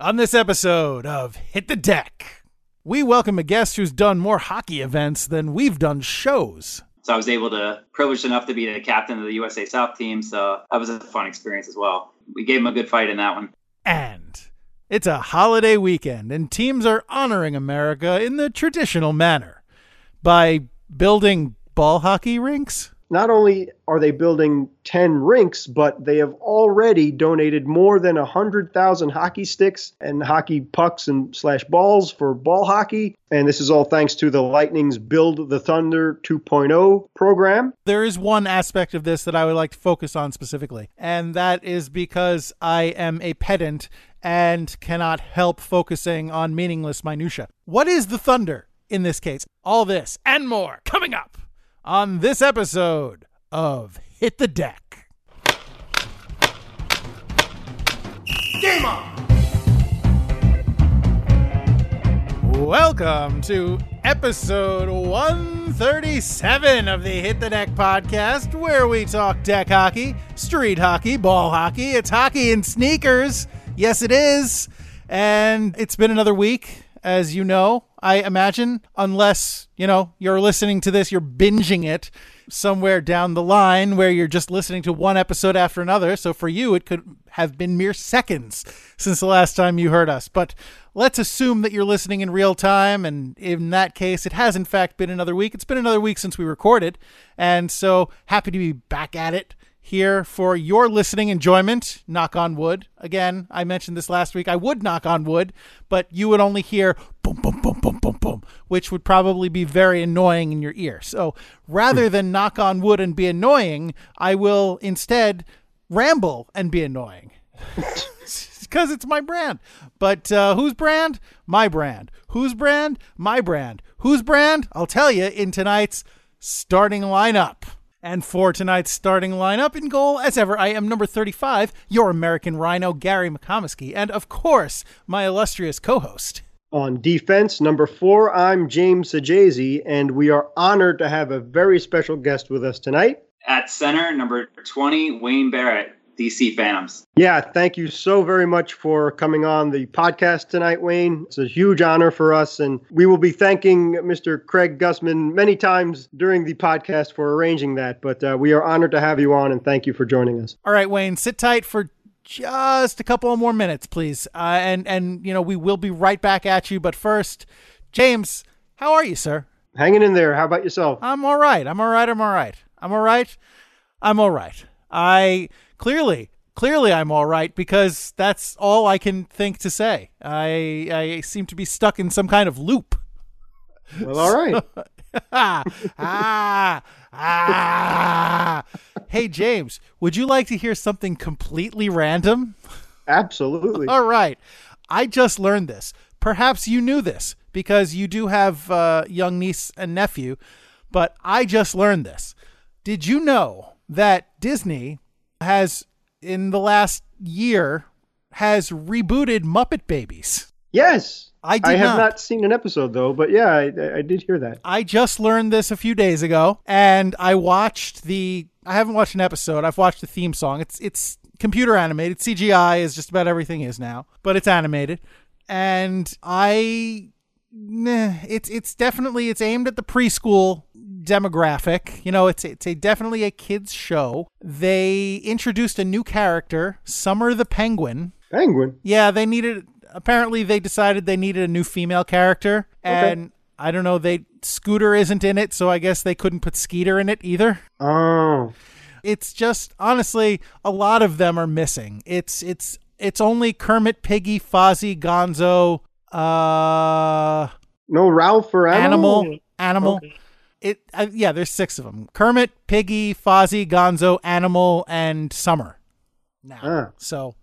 On this episode of Hit the Deck, we welcome a guest who's done more hockey events than we've done shows. So I was able to, privileged enough to be the captain of the USA South team. So that was a fun experience as well. We gave him a good fight in that one. And it's a holiday weekend, and teams are honoring America in the traditional manner by building ball hockey rinks. Not only are they building 10 rinks, but they have already donated more than 100,000 hockey sticks and hockey pucks and slash balls for ball hockey. And this is all thanks to the Lightning's Build the Thunder 2.0 program. There is one aspect of this that I would like to focus on specifically, and that is because I am a pedant and cannot help focusing on meaningless minutia. What is the Thunder in this case? All this and more coming up on this episode of Hit the Deck. Game on! Welcome to episode 137 of the Hit the Deck podcast, where we talk deck hockey, street hockey, ball hockey. It's hockey in sneakers. Yes, it is. And it's been another week, as you know, I imagine, unless, you know, you're listening to this, you're binging it somewhere down the line where you're just listening to one episode after another. So for you, it could have been mere seconds since the last time you heard us. But let's assume that you're listening in real time. And in that case, it has in fact been another week. It's been another week since we recorded. And so happy to be back at it here for your listening enjoyment. Knock on wood. Again, I mentioned this last week. I would knock on wood, but you would only hear boom, boom, boom, boom, boom, which would probably be very annoying in your ear. So rather than knock on wood and be annoying, I will instead ramble and be annoying. Because it's my brand. But uh, whose brand? My brand. Whose brand? My brand. Whose brand? I'll tell you in tonight's starting lineup. And for tonight's starting lineup, in goal, as ever, I am number 35, your American Rhino, Gary McComiskey, and of course, my illustrious co host. On defense, number four, I'm James Sajazi, and we are honored to have a very special guest with us tonight. At center, number 20, Wayne Barrett, DC Phantoms. Yeah, thank you so very much for coming on the podcast tonight, Wayne. It's a huge honor for us, and we will be thanking Mr. Craig Gussman many times during the podcast for arranging that. But uh, we are honored to have you on, and thank you for joining us. All right, Wayne, sit tight for just a couple more minutes, please. Uh, and, and, you know, we will be right back at you. But first, James, how are you, sir? Hanging in there. How about yourself? I'm all right. I'm all right. I'm all right. I'm all right. I'm all right. I clearly, clearly, I'm all right because that's all I can think to say. I, I seem to be stuck in some kind of loop. Well, all right. ah, ah. Hey, James, would you like to hear something completely random? Absolutely. All right. I just learned this. Perhaps you knew this because you do have uh, young niece and nephew, but I just learned this. Did you know that Disney has, in the last year, has rebooted Muppet Babies? Yes. I did I have not. not. seen an episode though, but yeah, I, I did hear that. I just learned this a few days ago, and I watched the. I haven't watched an episode. I've watched the theme song. It's it's computer animated. CGI is just about everything is now, but it's animated, and I. Nah, it's it's definitely it's aimed at the preschool demographic. You know, it's it's a definitely a kids show. They introduced a new character, Summer the Penguin. Penguin. Yeah, they needed. Apparently, they decided they needed a new female character, and I don't know. They Scooter isn't in it, so I guess they couldn't put Skeeter in it either. Oh. It's just honestly, a lot of them are missing. It's it's it's only Kermit, Piggy, Fozzie, Gonzo, uh, No Ralph or Animal. Animal, Animal. Okay. It uh, yeah, there's six of them: Kermit, Piggy, Fozzie, Gonzo, Animal, and Summer. Now, Ah. so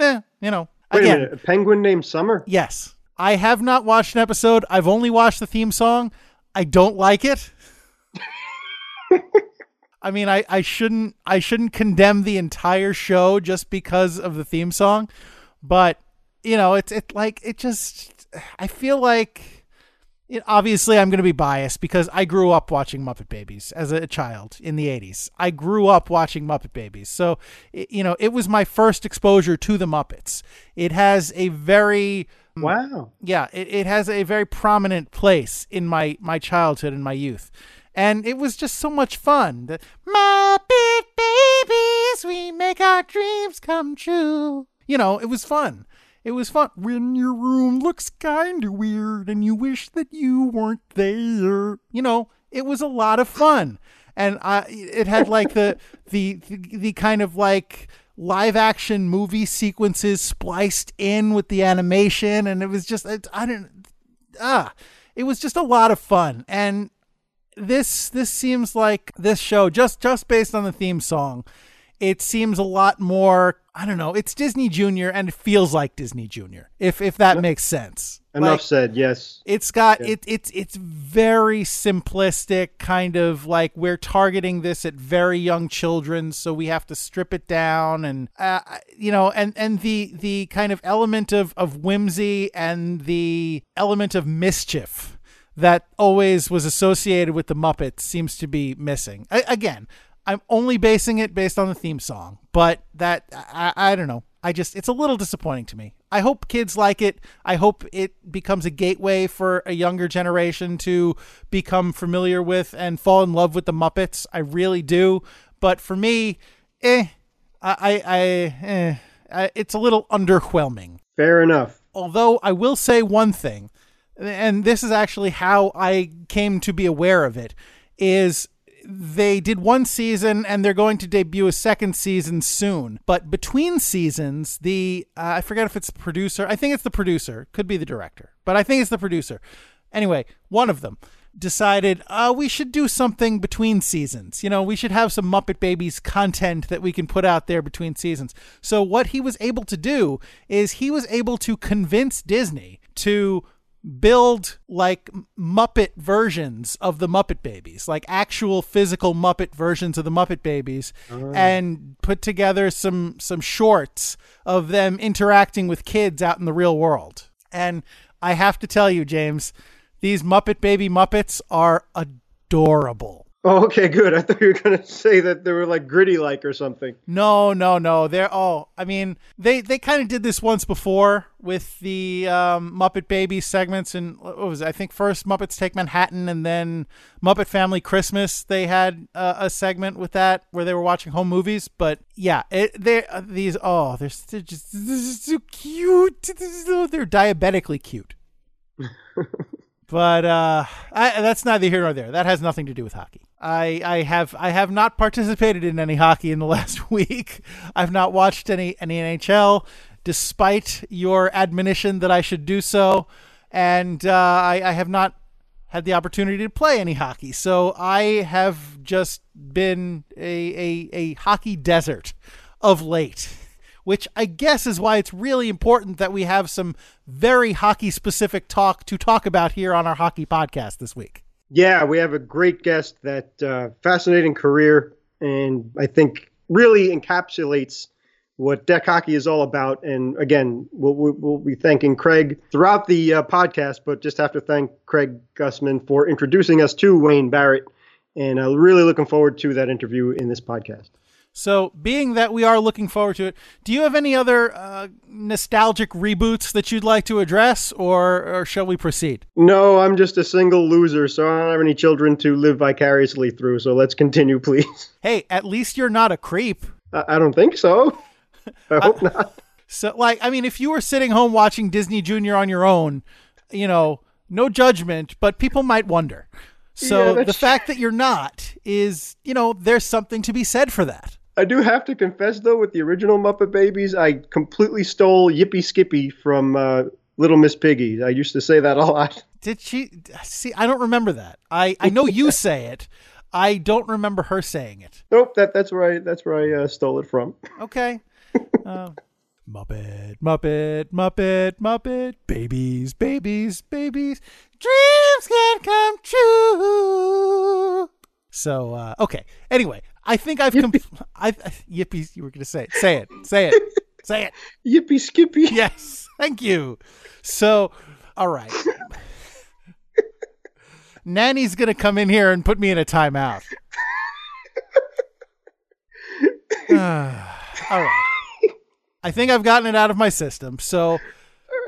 eh, you know, Wait again, a minute. A penguin named Summer? Yes. I have not watched an episode. I've only watched the theme song. I don't like it. I mean, I, I shouldn't I shouldn't condemn the entire show just because of the theme song, but you know, it's it like it just I feel like it, obviously I'm going to be biased because I grew up watching Muppet Babies as a child in the 80s. I grew up watching Muppet Babies. So, it, you know, it was my first exposure to the Muppets. It has a very mm, Wow. yeah, it, it has a very prominent place in my my childhood and my youth. And it was just so much fun. The Muppet Babies, we make our dreams come true. You know, it was fun. It was fun. When your room looks kind of weird and you wish that you weren't there. You know, it was a lot of fun. And I, it had like the, the, the, the kind of like live action movie sequences spliced in with the animation. And it was just, it, I didn't, ah, it was just a lot of fun. And this, this seems like this show, just, just based on the theme song, it seems a lot more I don't know, it's Disney Junior and it feels like Disney Junior. If if that makes sense. Enough Like, said. Yes. it's got Yeah. it it's it's very simplistic kind of like we're targeting this at very young children so we have to strip it down and uh, you know and and the the kind of element of of whimsy and the element of mischief that always was associated with the Muppets seems to be missing. I, again, I'm only basing it based on the theme song, but that I, I don't know. I just it's a little disappointing to me. I hope kids like it. I hope it becomes a gateway for a younger generation to become familiar with and fall in love with the Muppets. I really do. But for me, eh, I, I, I eh, I it's a little underwhelming Fair enough. although I will say one thing, and this is actually how I came to be aware of it, is they did one season and they're going to debut a second season soon. But between seasons, the uh, I forget if it's the producer. I think it's the producer. Could be the director, but I think it's the producer. Anyway, one of them decided uh, we should do something between seasons. You know, we should have some Muppet Babies content that we can put out there between seasons. So, what he was able to do is he was able to convince Disney to build like Muppet versions of the Muppet Babies, like actual physical Muppet versions of the Muppet Babies, ah. and put together some some shorts of them interacting with kids out in the real world. And I have to tell you, James, these Muppet Baby Muppets are adorable. Oh, okay, good. I thought you were gonna say that they were like gritty like or something. No, no, no. They're oh, I mean, they they kind of did this once before with the um, Muppet Baby segments, and what was it? I think first Muppets Take Manhattan, and then Muppet Family Christmas. They had uh, a segment with that where they were watching home movies. But yeah, it, they uh, these oh, they're, they're just they're just so cute. They're diabetically cute. But uh, I, that's neither here nor there. That has nothing to do with hockey. I, I have I have not participated in any hockey in the last week. I've not watched any any NHL, despite your admonition that I should do so, and uh, I, I have not had the opportunity to play any hockey. So I have just been a a, a hockey desert of late which I guess is why it's really important that we have some very hockey specific talk to talk about here on our hockey podcast this week. Yeah, we have a great guest that uh, fascinating career, and I think really encapsulates what deck hockey is all about. And again, we'll, we'll, be thanking Craig throughout the uh, podcast, but just have to thank Craig Gussman for introducing us to Wayne Barrett. And uh, really looking forward to that interview in this podcast. So, being that we are looking forward to it, do you have any other uh, nostalgic reboots that you'd like to address, or, or shall we proceed? No, I'm just a single loser, so I don't have any children to live vicariously through. So let's continue, please. Hey, at least you're not a creep. I, I don't think so. I hope not. So, like, I mean, if you were sitting home watching Disney Junior on your own, you know, no judgment, but people might wonder. So, that's the fact that you're not is, you know, there's something to be said for that. I do have to confess, though, with the original Muppet Babies, I completely stole Yippee Skippy from uh, Little Miss Piggy. I used to say that a lot. Did she see? I don't remember that. I I know you say it. I don't remember her saying it. Nope, that that's where I that's where I uh, stole it from. Okay. Uh, Muppet, Muppet, Muppet, Muppet, babies, babies, babies, dreams can come true. So uh, okay. Anyway, I think I've com- I yippies. You were gonna say it. Say it. Say it. Say it. Yippee Skippy. Yes. Thank you. So, all right. Nanny's gonna come in here and put me in a timeout. All right. I think I've gotten it out of my system. So,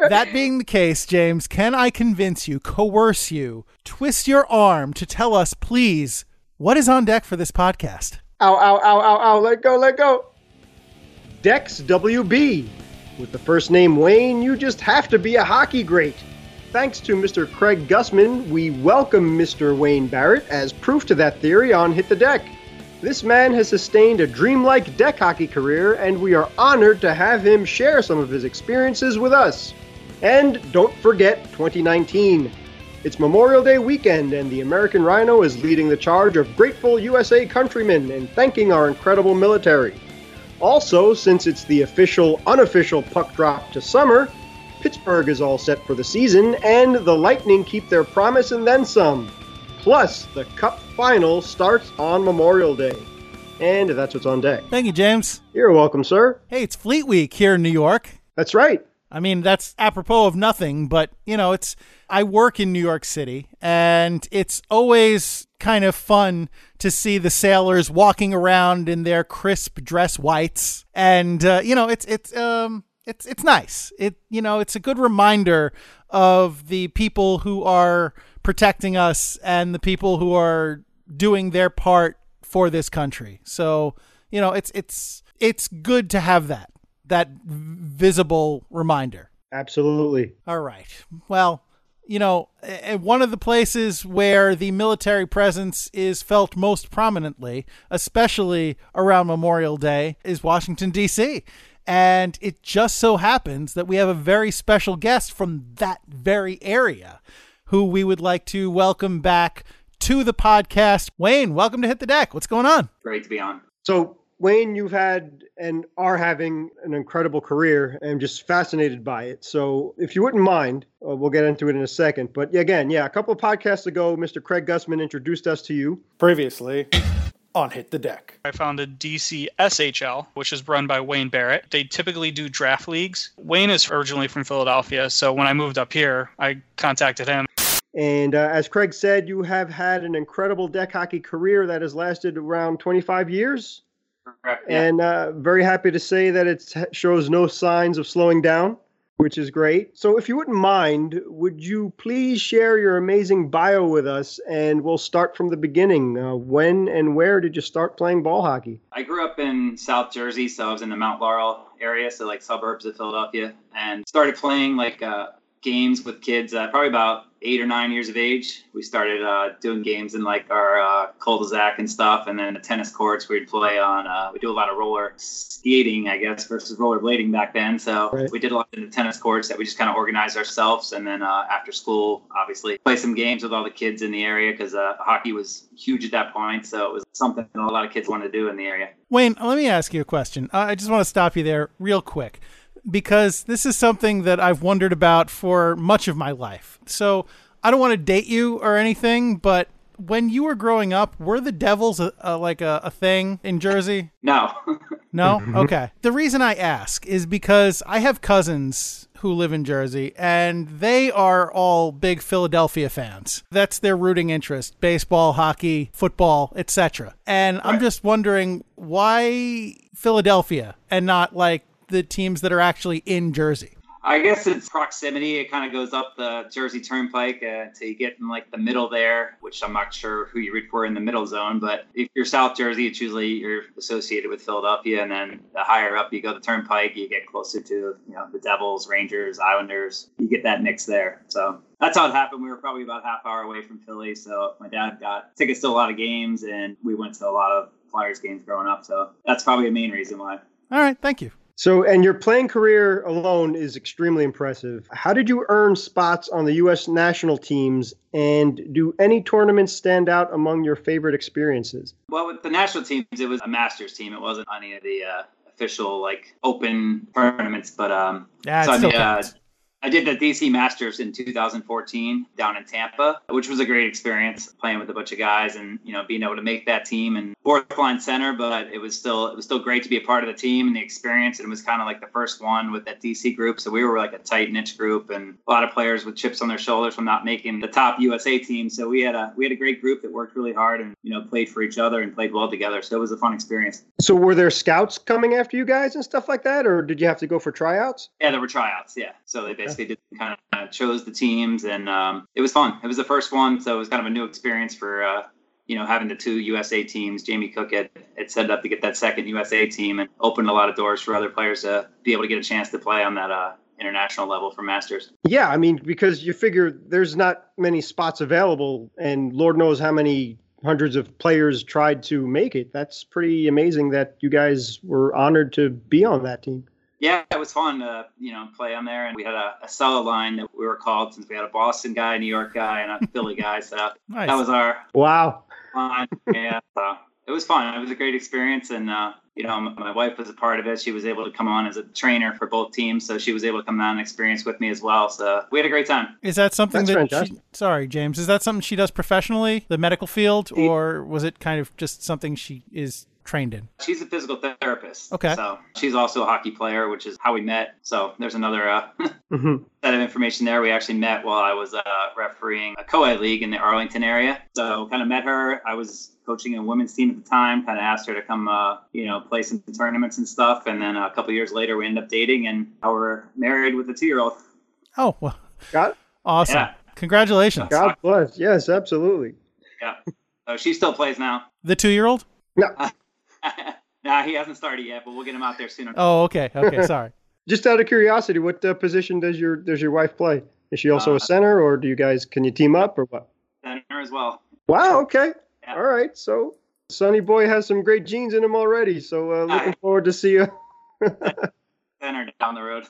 that being the case, James, can I convince you, coerce you, twist your arm to tell us, please, what is on deck for this podcast? Ow, ow, ow, ow, ow, let go, let go. Dex WB. With the first name Wayne, you just have to be a hockey great. Thanks to Mr. Craig Gussman, we welcome Mr. Wayne Barrett as proof to that theory on Hit the Deck. This man has sustained a dreamlike deck hockey career, and we are honored to have him share some of his experiences with us. And don't forget 2019. It's Memorial Day weekend, and the American Rhino is leading the charge of grateful USA countrymen and thanking our incredible military. Also, since it's the official unofficial puck drop to summer, Pittsburgh is all set for the season, and the Lightning keep their promise and then some. Plus, the Cup final starts on Memorial Day. And that's what's on deck. Thank you, James. You're welcome, sir. Hey, it's Fleet Week here in New York. That's right. I mean, that's apropos of nothing, but you know, it's I work in New York City and it's always kind of fun to see the sailors walking around in their crisp dress whites and uh, you know, it's it's um it's it's nice. It you know, it's a good reminder of the people who are protecting us and the people who are doing their part for this country. So, you know, it's it's it's good to have that that visible reminder. Absolutely. All right. Well, you know, one of the places where the military presence is felt most prominently, especially around Memorial Day, is Washington, D.C. And it just so happens that we have a very special guest from that very area who we would like to welcome back to the podcast. Wayne, welcome to Hit the Deck. What's going on? Great to be on. So, Wayne, you've had and are having an incredible career. and I'm just fascinated by it. So, if you wouldn't mind, uh, we'll get into it in a second. But again, yeah, a couple of podcasts ago, Mr. Craig Gussman introduced us to you. Previously on Hit the Deck. I founded DC SHL, which is run by Wayne Barrett. They typically do draft leagues. Wayne is originally from Philadelphia, so when I moved up here, I contacted him. And uh, as Craig said, you have had an incredible deck hockey career that has lasted around 25 years. Correct, yeah. And uh, very happy to say that it shows no signs of slowing down, which is great. So, if you wouldn't mind, would you please share your amazing bio with us? And we'll start from the beginning. Uh, when and where did you start playing ball hockey? I grew up in South Jersey, so I was in the Mount Laurel area, so like suburbs of Philadelphia, and started playing like uh, games with kids uh, probably about eight or nine years of age. We started uh, doing games in like our uh, cul-de-sac and stuff, and then the tennis courts we'd play on. Uh, we do a lot of roller skating, I guess, versus rollerblading back then. So Right. we did a lot in the tennis courts that we just kind of organized ourselves, and then uh, after school, obviously, play some games with all the kids in the area because uh, hockey was huge at that point. So it was something a lot of kids wanted to do in the area. Wayne, let me ask you a question. Uh, I just want to stop you there real quick because this is something that I've wondered about for much of my life. So I don't want to date you or anything, but when you were growing up, were the Devils a, a, like a, a thing in Jersey? No, No? Mm-hmm. Okay. The reason I ask is because I have cousins who live in Jersey and they are all big Philadelphia fans. That's their rooting interest baseball, hockey, football, etc. And I'm just wondering why Philadelphia and not like the teams that are actually in Jersey? I guess it's proximity. It kind of goes up the Jersey Turnpike uh, until you get in like the middle there, which I'm not sure who you root for in the middle zone. But if you're South Jersey, it's usually you're associated with Philadelphia, and then the higher up you go the Turnpike, you get closer to you know the Devils, Rangers, Islanders. You get that mix there. So that's how it happened. We were probably about half hour away from Philly, so my dad got tickets to a lot of games, and we went to a lot of Flyers games growing up. So that's probably a main reason why. All right, thank you. So, and your playing career alone is extremely impressive. How did you earn spots on the U.S. national teams, and do any tournaments stand out among your favorite experiences? Well, with the national teams, it was a Masters team. It wasn't any of the uh, official like open tournaments. But um, Yeah, so I, mean, uh. I did the DC Masters in 2014 down in Tampa, which was a great experience playing with a bunch of guys and you know being able to make that team and fourth line center, but it was still it was still great to be a part of the team and the experience. And it was kind of like the first one with that DC group, so we were like a tight knit group and a lot of players with chips on their shoulders from not making the top USA team. So we had a we had a great group that worked really hard and you know played for each other and played well together. So it was a fun experience. So were there scouts coming after you guys and stuff like that, or did you have to go for tryouts? Yeah, there were tryouts. Yeah, so they basically did kind of chose the teams, and um, it was fun. It was the first one, so it was kind of a new experience for uh, you know, having the two USA teams, Jamie Cook had, had set up to get that second USA team and opened a lot of doors for other players to be able to get a chance to play on that uh, international level for Masters. Yeah, I mean, because you figure there's not many spots available, and Lord knows how many hundreds of players tried to make it. That's pretty amazing that you guys were honored to be on that team. Yeah, it was fun to you know play on there, and we had a, Acela line that we were called since we had a Boston guy, New York guy, and a Philly guy. So nice. that was our wow fun. yeah, so it was fun. It was a great experience, and uh, you know, my wife was a part of it. She was able to come on as a trainer for both teams, so she was able to come on and experience with me as well. So we had a great time. Is that something That's that? She, sorry, James. Is that something she does professionally, the medical field, or was it kind of just something she is trained in? She's a physical therapist. Okay. So she's also a hockey player, which is how we met. So there's another uh, mm-hmm. set of information there. We actually met while I was uh, refereeing a co-ed league in the Arlington area. So kind of met her. I was coaching a women's team at the time. Kind of asked her to come, uh, you know, play some tournaments and stuff. And then a couple years later, we ended up dating, and now we're married with a two-year-old. Oh well, got awesome. Yeah. Congratulations. God bless. Yes, absolutely. Yeah. So she still plays now. The two-year-old. No. nah, he hasn't started yet, but we'll get him out there soon. Oh, okay, okay, sorry. Just out of curiosity, what uh, position does your does your wife play? Is she also uh, a center, or do you guys can you team up or what? Center as well. Wow. Okay. Yeah. All right. So Sonny Boy has some great genes in him already. So uh, looking forward to see you. Center down the road.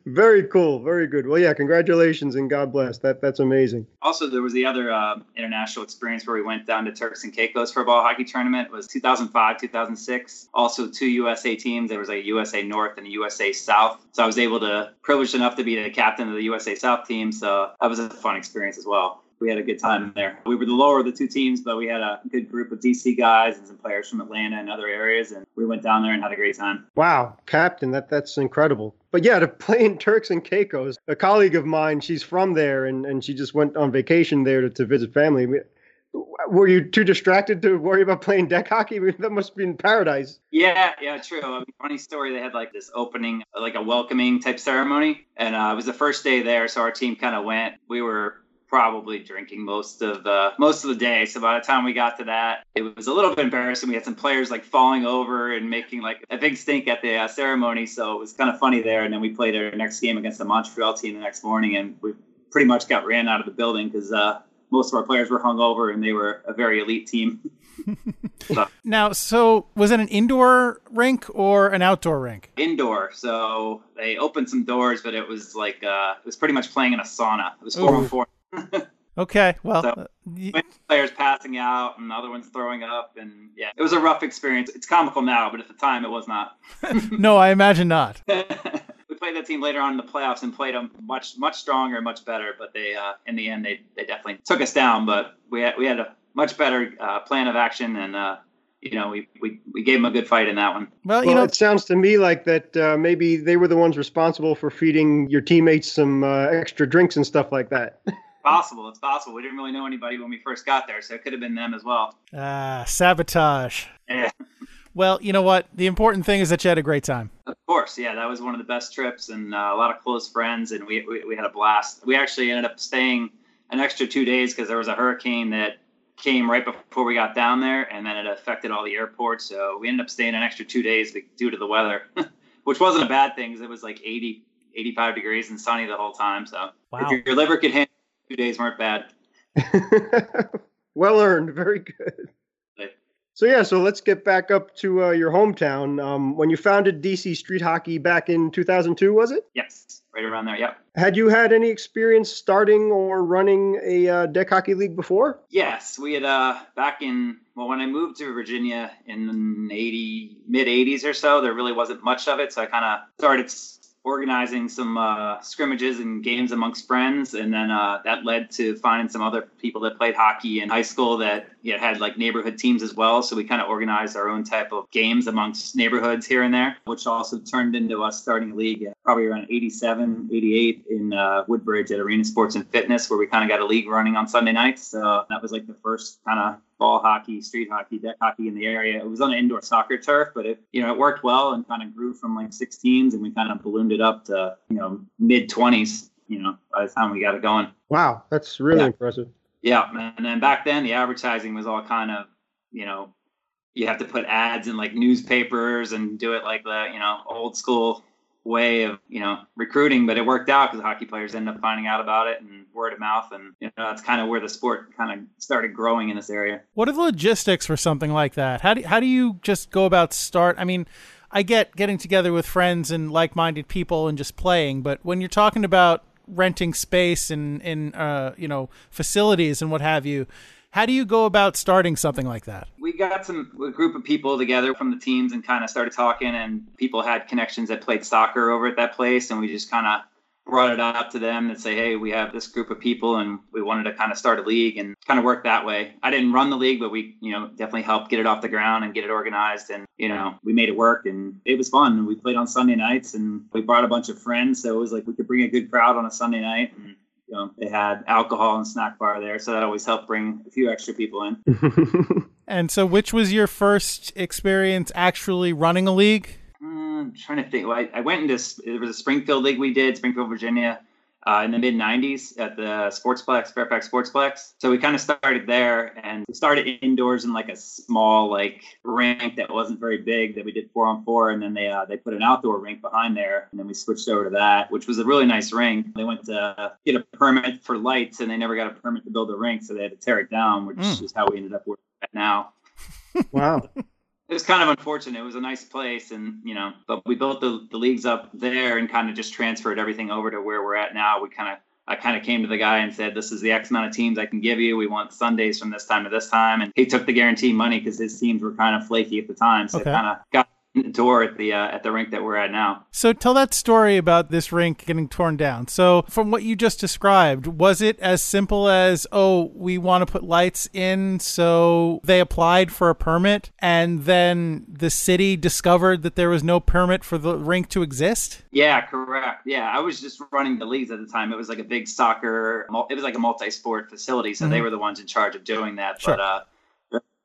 very cool. Very good. Well, yeah, congratulations and God bless. That that's amazing. Also, there was the other uh, international experience where we went down to Turks and Caicos for a ball hockey tournament. It was 2005, 2006. Also, two USA teams. There was a USA North and a USA South. So I was able to privileged enough to be the captain of the USA South team. So that was a fun experience as well we had a good time there. We were the lower of the two teams, but we had a good group of DC guys and some players from Atlanta and other areas, and we went down there and had a great time. Wow, Captain, that that's incredible. But yeah, to play in Turks and Caicos, a colleague of mine, she's from there, and, and she just went on vacation there to, to visit family. Were you too distracted to worry about playing deck hockey? I mean, that must have been paradise. Yeah, yeah, true. I mean, funny story. They had like this opening, like a welcoming type ceremony, and uh, it was the first day there, so our team kind of went. We were probably drinking most of the most of the day. So by the time we got to that, it was a little bit embarrassing. We had some players like falling over and making like a big stink at the uh, ceremony. So it was kind of funny there. And then we played our next game against the Montreal team the next morning, and we pretty much got ran out of the building because uh, most of our players were hungover and they were a very elite team. so. Now, so was it an indoor rink or an outdoor rink? Indoor. So they opened some doors, but it was like uh, it was pretty much playing in a sauna. It was four on four okay, well, so, uh, players passing out and other ones throwing up, and yeah, it was a rough experience. It's comical now, but at the time, it was not. no, I imagine not. we played that team later on in the playoffs and played them much much stronger and much better, but they uh, in the end they they definitely took us down. But we had we had a much better uh, plan of action and. Uh, you know, we, we, we gave them a good fight in that one. Well, you well, know, it sounds to me like that uh, maybe they were the ones responsible for feeding your teammates some uh, extra drinks and stuff like that. possible. It's possible. We didn't really know anybody when we first got there, so it could have been them as well. Ah, sabotage. Yeah. Well, you know what? The important thing is that you had a great time. Of course, yeah, that was one of the best trips, and uh, a lot of close friends, and we, we, we had a blast. We actually ended up staying an extra two days because there was a hurricane that came right before we got down there, and then it affected all the airports. So we ended up staying an extra two days due to the weather, which wasn't a bad thing because it was like 80, 85 degrees and sunny the whole time. So wow. if your, your liver could handle two days weren't bad. well earned. Very good. So yeah, so let's get back up to uh, your hometown. Um, when you founded DC Street Hockey back in 2002, was it? Yes, right around there. Yep. Had you had any experience starting or running a uh, deck hockey league before? Yes, we had uh, back in well when I moved to Virginia in the 80 mid 80s or so. There really wasn't much of it, so I kind of started organizing some uh, scrimmages and games amongst friends, and then uh, that led to finding some other people that played hockey in high school that know, had like neighborhood teams as well. So we kind of organized our own type of games amongst neighborhoods here and there, which also turned into us starting a league probably around 87, 88 in uh, Woodbridge at Arena Sports and Fitness, where we kind of got a league running on Sunday nights. So that was like the first kind of ball hockey, street hockey, deck hockey in the area. It was on an indoor soccer turf, but it you know it worked well and kind of grew from like six teams, and we kind of ballooned it up to you know mid twenties. You know, by the time we got it going. Wow, that's really Yeah. impressive. Yeah, and then back then the advertising was all kind of you know you have to put ads in like newspapers and do it like the you know old school way of you know recruiting but it worked out because hockey players ended up finding out about it and word of mouth and you know that's kind of where the sport kind of started growing in this area What are the logistics for something like that? How do how do you just go about start? I mean, I get getting together with friends and like-minded people and just playing, but when you're talking about renting space and in uh, you know facilities and what have you, how do you go about starting something like that? we got some a group of people together from the teams and kind of started talking and people had connections that played soccer over at that place and we just kind of brought it up to them and say hey we have this group of people and we wanted to kind of start a league and kind of work that way. I didn't run the league but we you know definitely helped get it off the ground and get it organized and you know we made it work and it was fun. We played on sunday nights and we brought a bunch of friends so it was like we could bring a good crowd on a sunday night and you know they had alcohol and snack bar there so that always helped bring a few extra people in. And so, which was your first experience actually running a league? I'm trying to think. Well, I, I went into s- there was a Springfield league we did, Springfield, Virginia, uh, in the mid '90s at the Sportsplex, Fairfax Sportsplex. So we kind of started there, and we started indoors in like a small like rink that wasn't very big that we did four on four, and then they uh, they put an outdoor rink behind there, and then we switched over to that, which was a really nice rink. They went to get a permit for lights, and they never got a permit to build a rink, so they had to tear it down, which Mm. is how we ended up where we're at now wow. it was kind of unfortunate. It was a nice place, and you know, but we built the, the leagues up there and kind of just transferred everything over to where we're at now. We kind of, I kind of came to the guy and said, "This is the X amount of teams I can give you. We want Sundays from this time to this time." And he took the guarantee money because his teams were kind of flaky at the time, so Okay. kind of got door at the uh, at the rink that we're at now. So tell that story about this rink getting torn down. So from what you just described, was it as simple as, oh, we want to put lights in, so they applied for a permit and then the city discovered that there was no permit for the rink to exist? Yeah, correct. Yeah, I was just running the leagues at the time. It was like a big soccer. It was like a multi-sport facility, so they Mhm. were the ones in charge of doing that. Sure. But uh,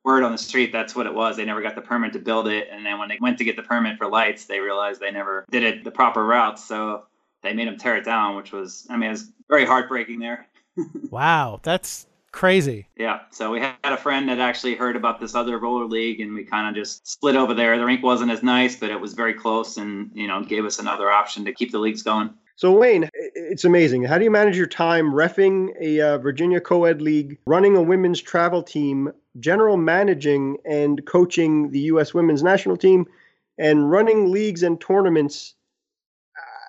word on the street, that's what it was. They never got the permit to build it, and then when they went to get the permit for lights, they realized they never did it the proper route. So they made them tear it down, which was, I mean, it was very heartbreaking there. Wow, that's crazy. Yeah, so we had a friend that actually heard about this other roller league, and we kind of just split over there. The rink wasn't as nice, but it was very close, and you know, gave us another option to keep the leagues going. So Wayne, it's amazing. How do you manage your time refing a uh, Virginia co-ed league, running a women's travel team, general managing and coaching the U.S. women's national team, and running leagues and tournaments?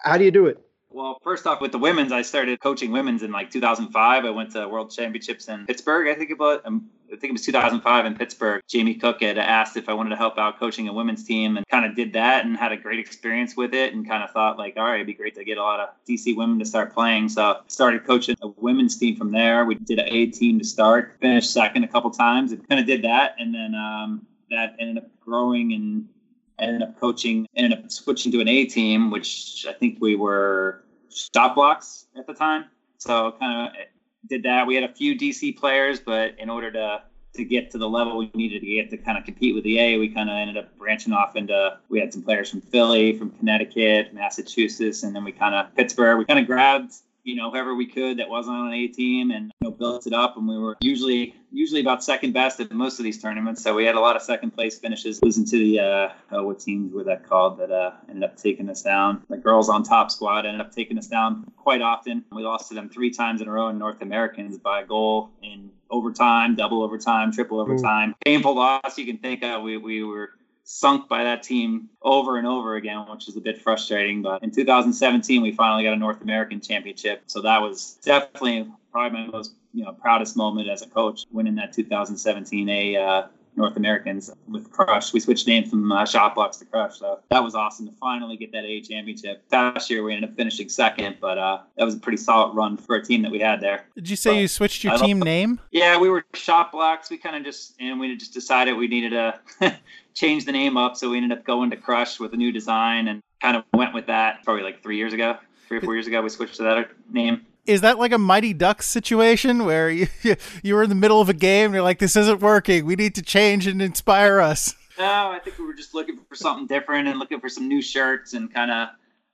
How do you do it? Well, first off, with the women's, I started coaching women's in like 2005. I went to World Championships in Pittsburgh. I think it was. Um, I think it was 2005 in Pittsburgh. Jamie Cook had asked if I wanted to help out coaching a women's team, and kind of did that, and had a great experience with it, and kind of thought like, all right, it'd be great to get a lot of DC women to start playing. So started coaching a women's team from there. We did an A team to start, finished second a couple times, and kind of did that, and then um, that ended up growing and ended up coaching, ended up switching to an A team, which I think we were Shot Blocks at the time. So kind of eh, did that. We had a few DC players, but in order to to get to the level we needed to get to kind of compete with the A, we kind of ended up branching off into. We had some players from Philly, from Connecticut, Massachusetts, and then we kind of Pittsburgh. We kind of grabbed you know whoever we could that wasn't on an A team and you know built it up. And we were usually usually about second best at most of these tournaments. So we had a lot of second place finishes losing to the uh oh, what teams were that called that uh ended up taking us down? The girls on top squad ended up taking us down quite often. We lost to them three times in a row in North Americans by a goal in overtime double overtime triple overtime. Painful loss. You can think of we we were sunk by that team over and over again, which is a bit frustrating. But in 2017, we finally got a North American championship. So that was definitely probably my most you know proudest moment as a coach, winning that 2017 A uh, North Americans with Crush. We switched names from uh, Shot Blocks to Crush, so that was awesome to finally get that A championship. Last year we ended up finishing second, but uh, that was a pretty solid run for a team that we had there. Did you say But you switched your team name? Yeah, we were Shot Blocks. We kind of just and we just decided we needed to change the name up, so we ended up going to Crush with a new design and kind of went with that probably like three years ago. Three or four years ago, we switched to that name. Is that like a Mighty Ducks situation where you you were in the middle of a game and you're like, this isn't working. We need to change and inspire us. No, I think we were just looking for something different and looking for some new shirts and kind of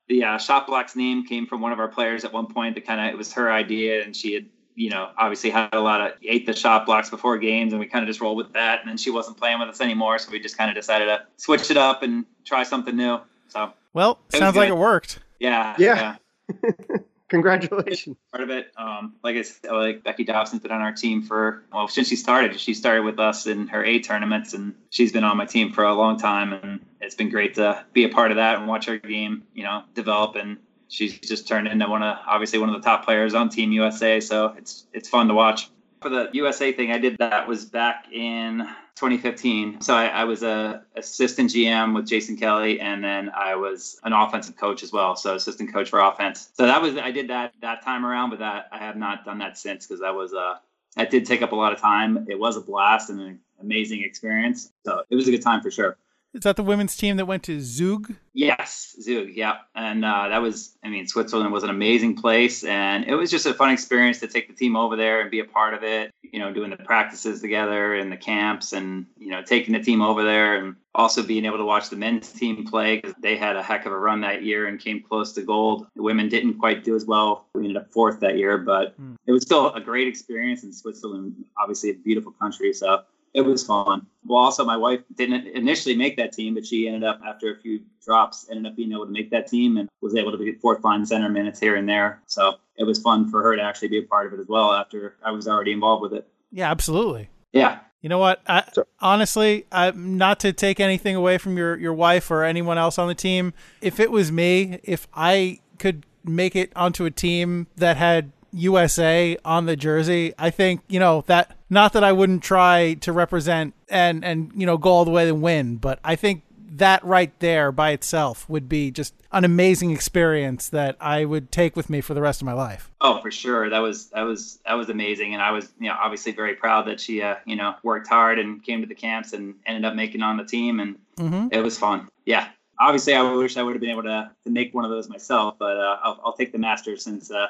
the uh, Shot Blocks name came from one of our players at one point. That kind of it was her idea, and she had you know obviously had a lot of ate the Shot Blocks before games, and we kind of just rolled with that. And then she wasn't playing with us anymore, so we just kind of decided to switch it up and try something new. So Well, sounds like it worked. yeah, Yeah. Congratulations. part of it. Um, like I said, like Becky Dobson's been on our team for well since she started. She started with us in her A tournaments, and she's been on my team for a long time. And it's been great to be a part of that and watch her game, you know, develop. And she's just turned into one of obviously one of the top players on Team USA. So it's it's fun to watch. For the USA thing, I did that was back in 2015. So I, I was a assistant GM with Jason Kelly, and then I was an offensive coach as well. So assistant coach for offense. So that was I did that that time around, but that I have not done that since because that was uh that did take up a lot of time. It was a blast and an amazing experience. So it was a good time for sure. Is that the women's team that went to Zug? Yes, Zug, yeah. And uh, that was, I mean, Switzerland was an amazing place. And it was just a fun experience to take the team over there and be a part of it, you know, doing the practices together and the camps and, you know, taking the team over there and also being able to watch the men's team play because they had a heck of a run that year and came close to gold. The women didn't quite do as well. We ended up fourth that year, but Hmm. it was still a great experience in Switzerland, obviously a beautiful country. So it was fun. Well, also my wife didn't initially make that team, but she ended up after a few drops, ended up being able to make that team and was able to be fourth line center minutes here and there. So it was fun for her to actually be a part of it as well after I was already involved with it. Yeah, absolutely. Yeah. You know what? I, So- honestly, I, not to take anything away from your, your wife or anyone else on the team, if it was me, if I could make it onto a team that had USA on the jersey, I think you know that. Not that I wouldn't try to represent and and you know go all the way and win, but I think that right there by itself would be just an amazing experience that I would take with me for the rest of my life. Oh, for sure. That was that was that was amazing, and I was you know obviously very proud that she uh, you know worked hard and came to the camps and ended up making on the team, and Mm-hmm. it was fun. Yeah. Obviously, I wish I would have been able to, to make one of those myself, but uh, I'll, I'll take the Masters since uh,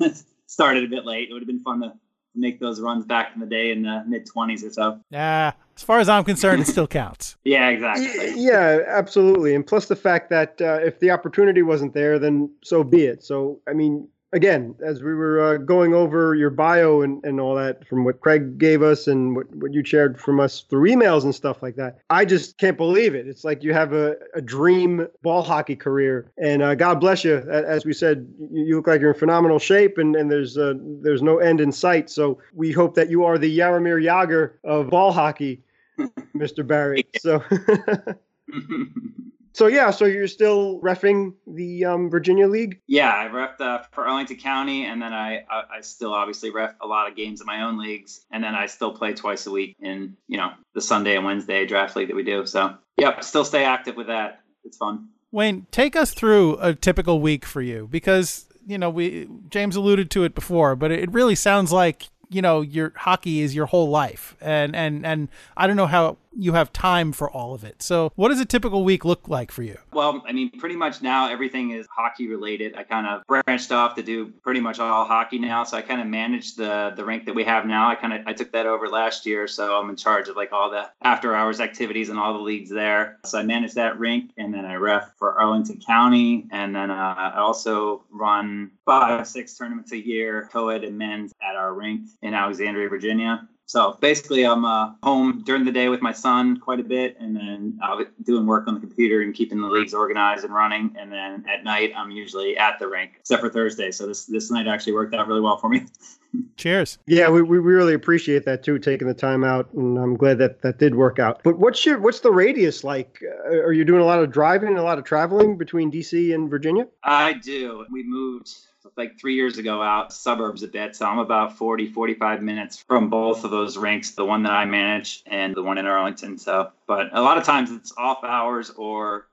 started a bit late. It would have been fun to make those runs back in the day in the mid 20s or so. Yeah, as far as I'm concerned, it still counts. Yeah, exactly. Yeah, absolutely. And plus the fact that uh, if the opportunity wasn't there, then so be it. So, I mean, again, as we were uh, going over your bio and, and all that from what Craig gave us and what, what you shared from us through emails and stuff like that, I just can't believe it. It's like you have a, a dream ball hockey career. And uh, God bless you. As we said, you, look like you're in phenomenal shape and, and there's, uh, there's no end in sight. So we hope that you are the Jaromir Jagr of ball hockey. Mr. Barry. So So yeah, so you're still refing the um, Virginia League. yeah, I refed uh, for Arlington County, and then I, I I still obviously ref a lot of games in my own leagues, and then I still play twice a week in you know the Sunday and Wednesday draft league that we do. So yep, still stay active with that. It's fun. Wayne, take us through a typical week for you because you know we James alluded to it before, but it really sounds like you know your hockey is your whole life, and and and I don't know how you have time for all of it. So, what does a typical week look like for you? Well, I mean, pretty much now everything is hockey related. I kind of branched off to do pretty much all hockey now. So I kind of manage the the rink that we have now. I kind of I took that over last year, so I'm in charge of like all the after hours activities and all the leagues there. So I manage that rink, and then I ref for Arlington County, and then uh, I also run five six tournaments a year, co-ed and men's at our rink in Alexandria, Virginia. So basically, I'm uh, home during the day with my son quite a bit, and then uh, doing work on the computer and keeping the leagues organized and running. And then at night, I'm usually at the rink, except for Thursday. So this this night actually worked out really well for me. Cheers. Yeah, we, we really appreciate that too, taking the time out, and I'm glad that that did work out. But what's your what's the radius like? Uh, are you doing a lot of driving, and a lot of traveling between DC and Virginia? I do. We moved like three years ago out suburbs a bit. So I'm about 40, 45 minutes from both of those rinks, the one that I manage and the one in Arlington. So, but a lot of times it's off hours or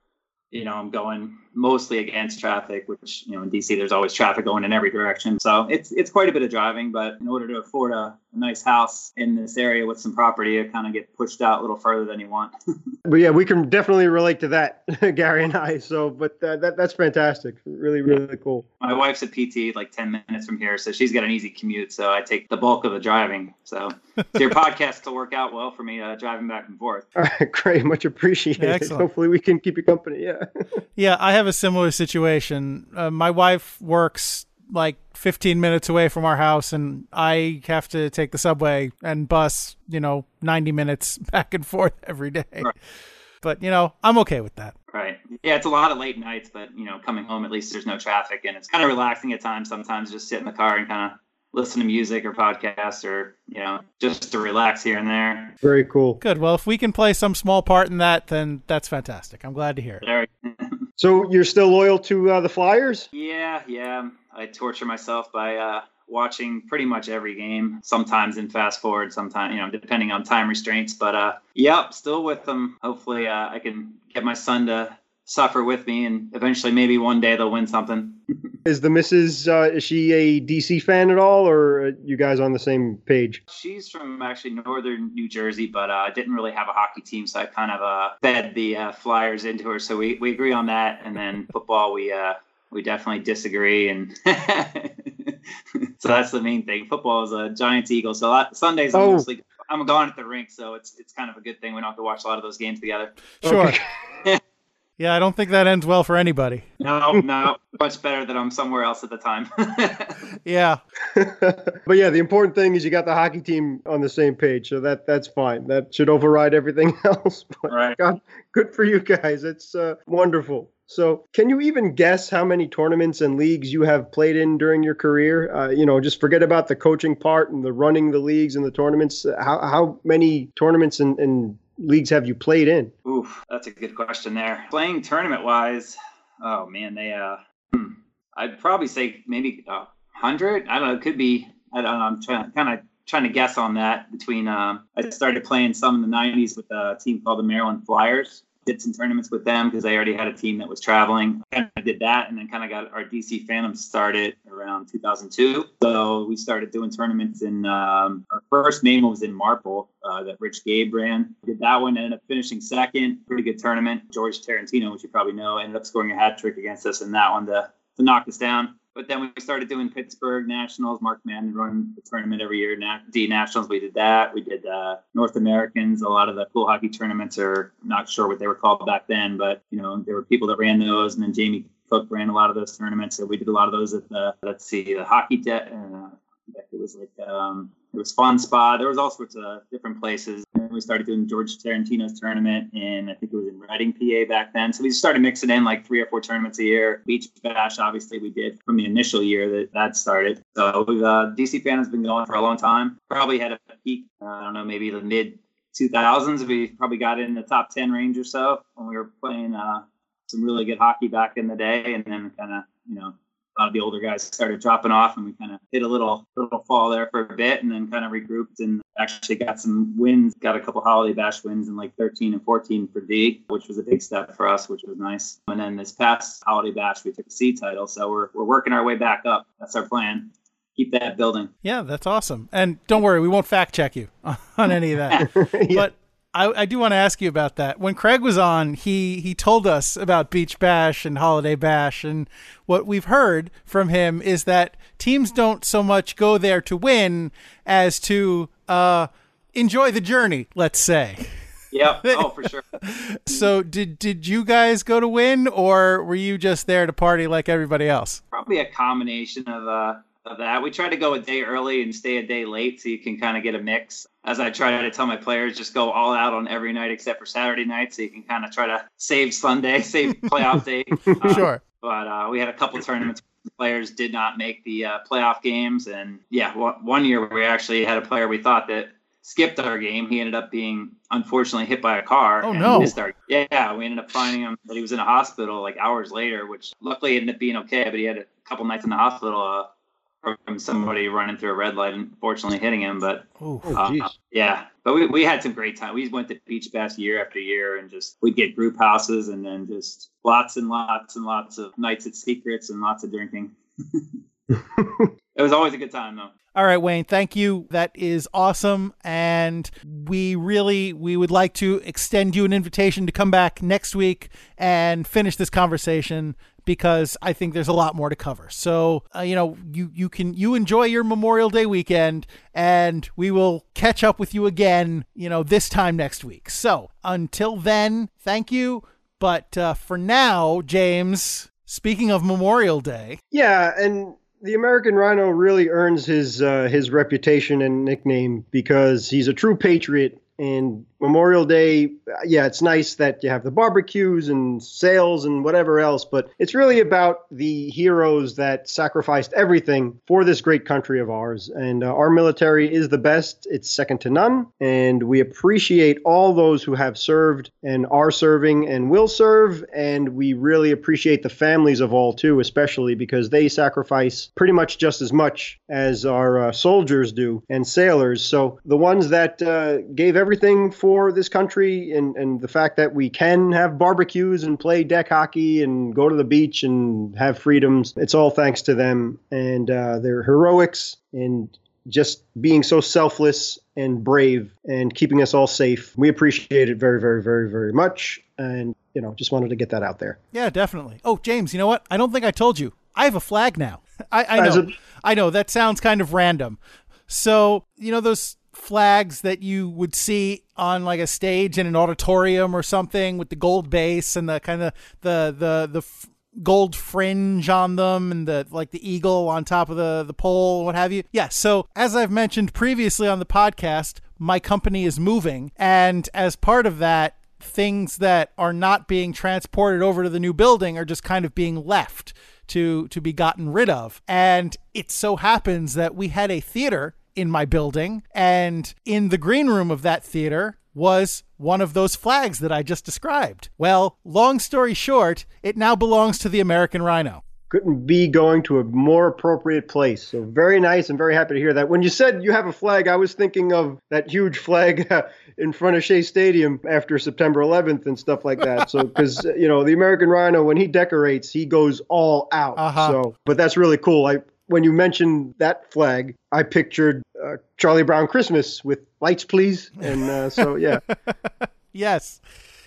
you know, I'm going mostly against traffic, which, you know, in DC, there's always traffic going in every direction. So it's, it's quite a bit of driving, but in order to afford a, a nice house in this area with some property, you kind of get pushed out a little further than you want. but yeah, we can definitely relate to that, Gary and I. So, but uh, that, that's fantastic. Really, really cool. My wife's a PT like 10 minutes from here. So she's got an easy commute. So I take the bulk of the driving. So, so your podcast will work out well for me uh, driving back and forth. All right, great. Much appreciated. Excellent. Hopefully we can keep you company. Yeah. yeah, I have a similar situation. Uh, my wife works like 15 minutes away from our house, and I have to take the subway and bus, you know, 90 minutes back and forth every day. Right. But, you know, I'm okay with that. Right. Yeah, it's a lot of late nights, but, you know, coming home, at least there's no traffic, and it's kind of relaxing at times. Sometimes just sit in the car and kind of listen to music or podcasts or you know just to relax here and there very cool good well if we can play some small part in that then that's fantastic i'm glad to hear it so you're still loyal to uh, the flyers? Yeah yeah. I torture myself by uh, watching pretty much every game sometimes in fast forward sometimes you know depending on time restraints but uh yep still with them. Hopefully uh, i can get my son to suffer with me, and eventually, maybe one day they'll win something. is the missus uh, is she a DC fan at all, or you guys on the same page? She's from actually northern New Jersey, but uh, didn't really have a hockey team, so I kind of uh, fed the uh, Flyers into her. So we, we agree on that, and then football we uh, we definitely disagree, and so that's the main thing. Football is a Giants Eagles, so lot, Sundays oh. mostly I'm gone at the rink, so it's it's kind of a good thing we don't have to watch a lot of those games together. Sure. Okay. Yeah, I don't think that ends well for anybody. No, no, much better that I'm somewhere else at the time. yeah. but yeah, the important thing is you got the hockey team on the same page, so that that's fine. That should override everything else. But right. God, good for you guys. It's uh, wonderful. So, can you even guess how many tournaments and leagues you have played in during your career? Uh, you know, just forget about the coaching part and the running the leagues and the tournaments. How, how many tournaments and, and leagues have you played in? Oof, that's a good question there. Playing tournament wise, oh man, they uh, hmm, I'd probably say maybe a hundred. I don't know. It could be. I don't know. I'm trying kind of trying to guess on that. Between um, I started playing some in the '90s with a team called the Maryland Flyers, did some tournaments with them because I already had a team that was traveling. Kind of did that, and then kind of got our DC Phantoms started around 2002. So we started doing tournaments in um, our first name was in Marple uh, that Rich Gabe ran. Did that one, ended up finishing second. Pretty good tournament. George Tarantino, which you probably know, ended up scoring a hat trick against us in that one to to knock us down. But then we started doing Pittsburgh Nationals. Mark Madden run the tournament every year. D Nationals, we did that. We did uh, North Americans. A lot of the cool hockey tournaments are not sure what they were called back then, but you know there were people that ran those, and then Jamie Cook ran a lot of those tournaments. So we did a lot of those at the let's see the hockey debt. Uh, it was like um, it was Fun Spa. There was all sorts of different places. We started doing George Tarantino's tournament, and I think it was in Reading, PA back then. So we just started mixing in like three or four tournaments a year. Beach Bash, obviously, we did from the initial year that that started. So uh, DC Fan has been going for a long time. Probably had a peak. Uh, I don't know, maybe the mid 2000s. We probably got in the top 10 range or so when we were playing uh, some really good hockey back in the day, and then kind of you know a lot of the older guys started dropping off and we kind of hit a little little fall there for a bit and then kind of regrouped and actually got some wins got a couple holiday bash wins in like 13 and 14 for d which was a big step for us which was nice. And then this past holiday bash we took a c title so we're, we're working our way back up. That's our plan. Keep that building. Yeah that's awesome. And don't worry we won't fact check you on any of that. Yeah. but I, I do want to ask you about that. When Craig was on, he he told us about Beach Bash and Holiday Bash, and what we've heard from him is that teams don't so much go there to win as to uh, enjoy the journey. Let's say. Yeah. Oh, for sure. so, did did you guys go to win, or were you just there to party like everybody else? Probably a combination of uh, of that. We try to go a day early and stay a day late so you can kind of get a mix. As I try to tell my players, just go all out on every night except for Saturday night so you can kind of try to save Sunday, save playoff day. Uh, sure. But uh, we had a couple tournaments players did not make the uh, playoff games. And yeah, one year we actually had a player we thought that skipped our game. He ended up being unfortunately hit by a car. Oh, and no. missed our- yeah, we ended up finding him that he was in a hospital like hours later, which luckily ended up being okay. But he had a couple nights in the hospital uh, from somebody running through a red light and fortunately hitting him. But Oh, uh, yeah, but we, we had some great time. We went to Beach Bash year after year and just we'd get group houses and then just lots and lots and lots of nights at secrets and lots of drinking. it was always a good time though. All right, Wayne, thank you. That is awesome. And we really we would like to extend you an invitation to come back next week and finish this conversation because I think there's a lot more to cover. So, uh, you know, you you can you enjoy your Memorial Day weekend and we will catch up with you again, you know, this time next week. So, until then, thank you. But uh, for now, James, speaking of Memorial Day, Yeah, and the American Rhino really earns his uh, his reputation and nickname because he's a true patriot. And Memorial Day, yeah, it's nice that you have the barbecues and sales and whatever else, but it's really about the heroes that sacrificed everything for this great country of ours. And uh, our military is the best; it's second to none. And we appreciate all those who have served and are serving and will serve. And we really appreciate the families of all too, especially because they sacrifice pretty much just as much as our uh, soldiers do and sailors. So the ones that uh, gave everything for this country and, and the fact that we can have barbecues and play deck hockey and go to the beach and have freedoms, it's all thanks to them and uh, their heroics and just being so selfless and brave and keeping us all safe. We appreciate it very, very, very, very much. And, you know, just wanted to get that out there. Yeah, definitely. Oh, James, you know what? I don't think I told you. I have a flag now. I, I know. a- I know that sounds kind of random. So, you know those flags that you would see on like a stage in an auditorium or something with the gold base and the kind of the the the f- gold fringe on them and the like the eagle on top of the the pole what have you. Yeah so as i've mentioned previously on the podcast my company is moving. And as part of that things that are not being transported over to the new building are just kind of being left to to be gotten rid of. And it so happens that we had a theater in my building and in the green room of that theater was one of those flags that I just described. Well, long story short, it now belongs to the American Rhino. couldn't be going to a more appropriate place. So very nice. I'm very happy to hear that. When you said you have a flag, I was thinking of that huge flag in front of Shea Stadium after September 11th and stuff like that. So because you know the American Rhino, when he decorates, he goes all out. Uh-huh. So, but that's really cool. I when you mentioned that flag, I pictured uh, Charlie Brown Christmas with lights, please. And uh, so yeah, Yes.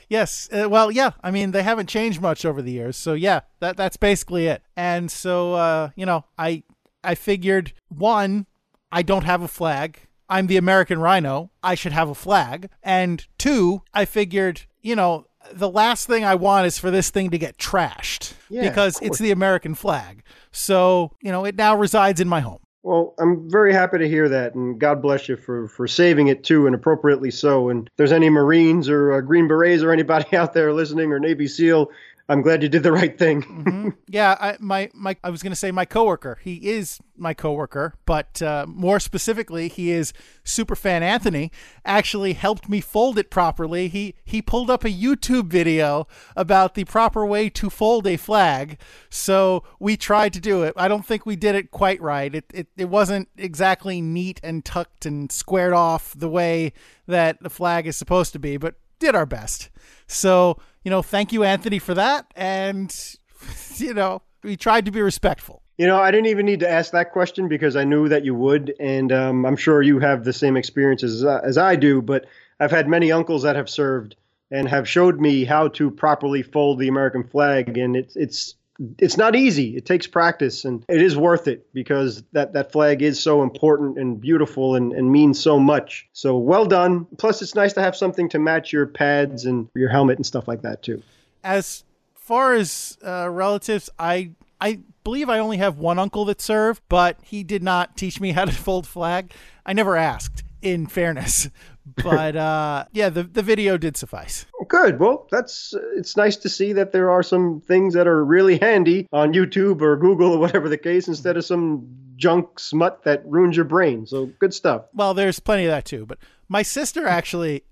Yes. Uh, well, yeah. I mean, they haven't changed much over the years. So yeah, that that's basically it. And so uh, you know, I I figured one, I don't have a flag. I'm the American Rhino. I should have a flag. And two, I figured, you know, the last thing I want is for this thing to get trashed Yeah, because it's the American flag. So, you know, it now resides in my home. Well, I'm very happy to hear that, and God bless you for, for saving it too, and appropriately so. And if there's any Marines or uh, Green Berets or anybody out there listening, or Navy SEAL, I'm glad you did the right thing. hmm Yeah, I, my my I was going to say my coworker. He is my coworker, but uh, more specifically, he is super fan Anthony. Actually, helped me fold it properly. He he pulled up a YouTube video about the proper way to fold a flag. So we tried to do it. I don't think we did it quite right. It it, it wasn't exactly neat and tucked and squared off the way that the flag is supposed to be, but did our best. So, you know, thank you, Anthony, for that. And, you know, we tried to be respectful. You know, I didn't even need to ask that question because I knew that you would, and um, I'm sure you have the same experiences as, as I do. But I've had many uncles that have served and have showed me how to properly fold the American flag, and it's it's it's not easy. It takes practice, and it is worth it because that that flag is so important and beautiful and, and means so much. So well done. Plus, it's nice to have something to match your pads and your helmet and stuff like that too. As far as uh, relatives, I I believe I only have one uncle that served, but he did not teach me how to fold flag. I never asked, in fairness. But uh, yeah, the the video did suffice. Good. Well, that's it's nice to see that there are some things that are really handy on YouTube or Google or whatever the case instead of some junk smut that ruins your brain. So good stuff. Well, there's plenty of that too. But my sister actually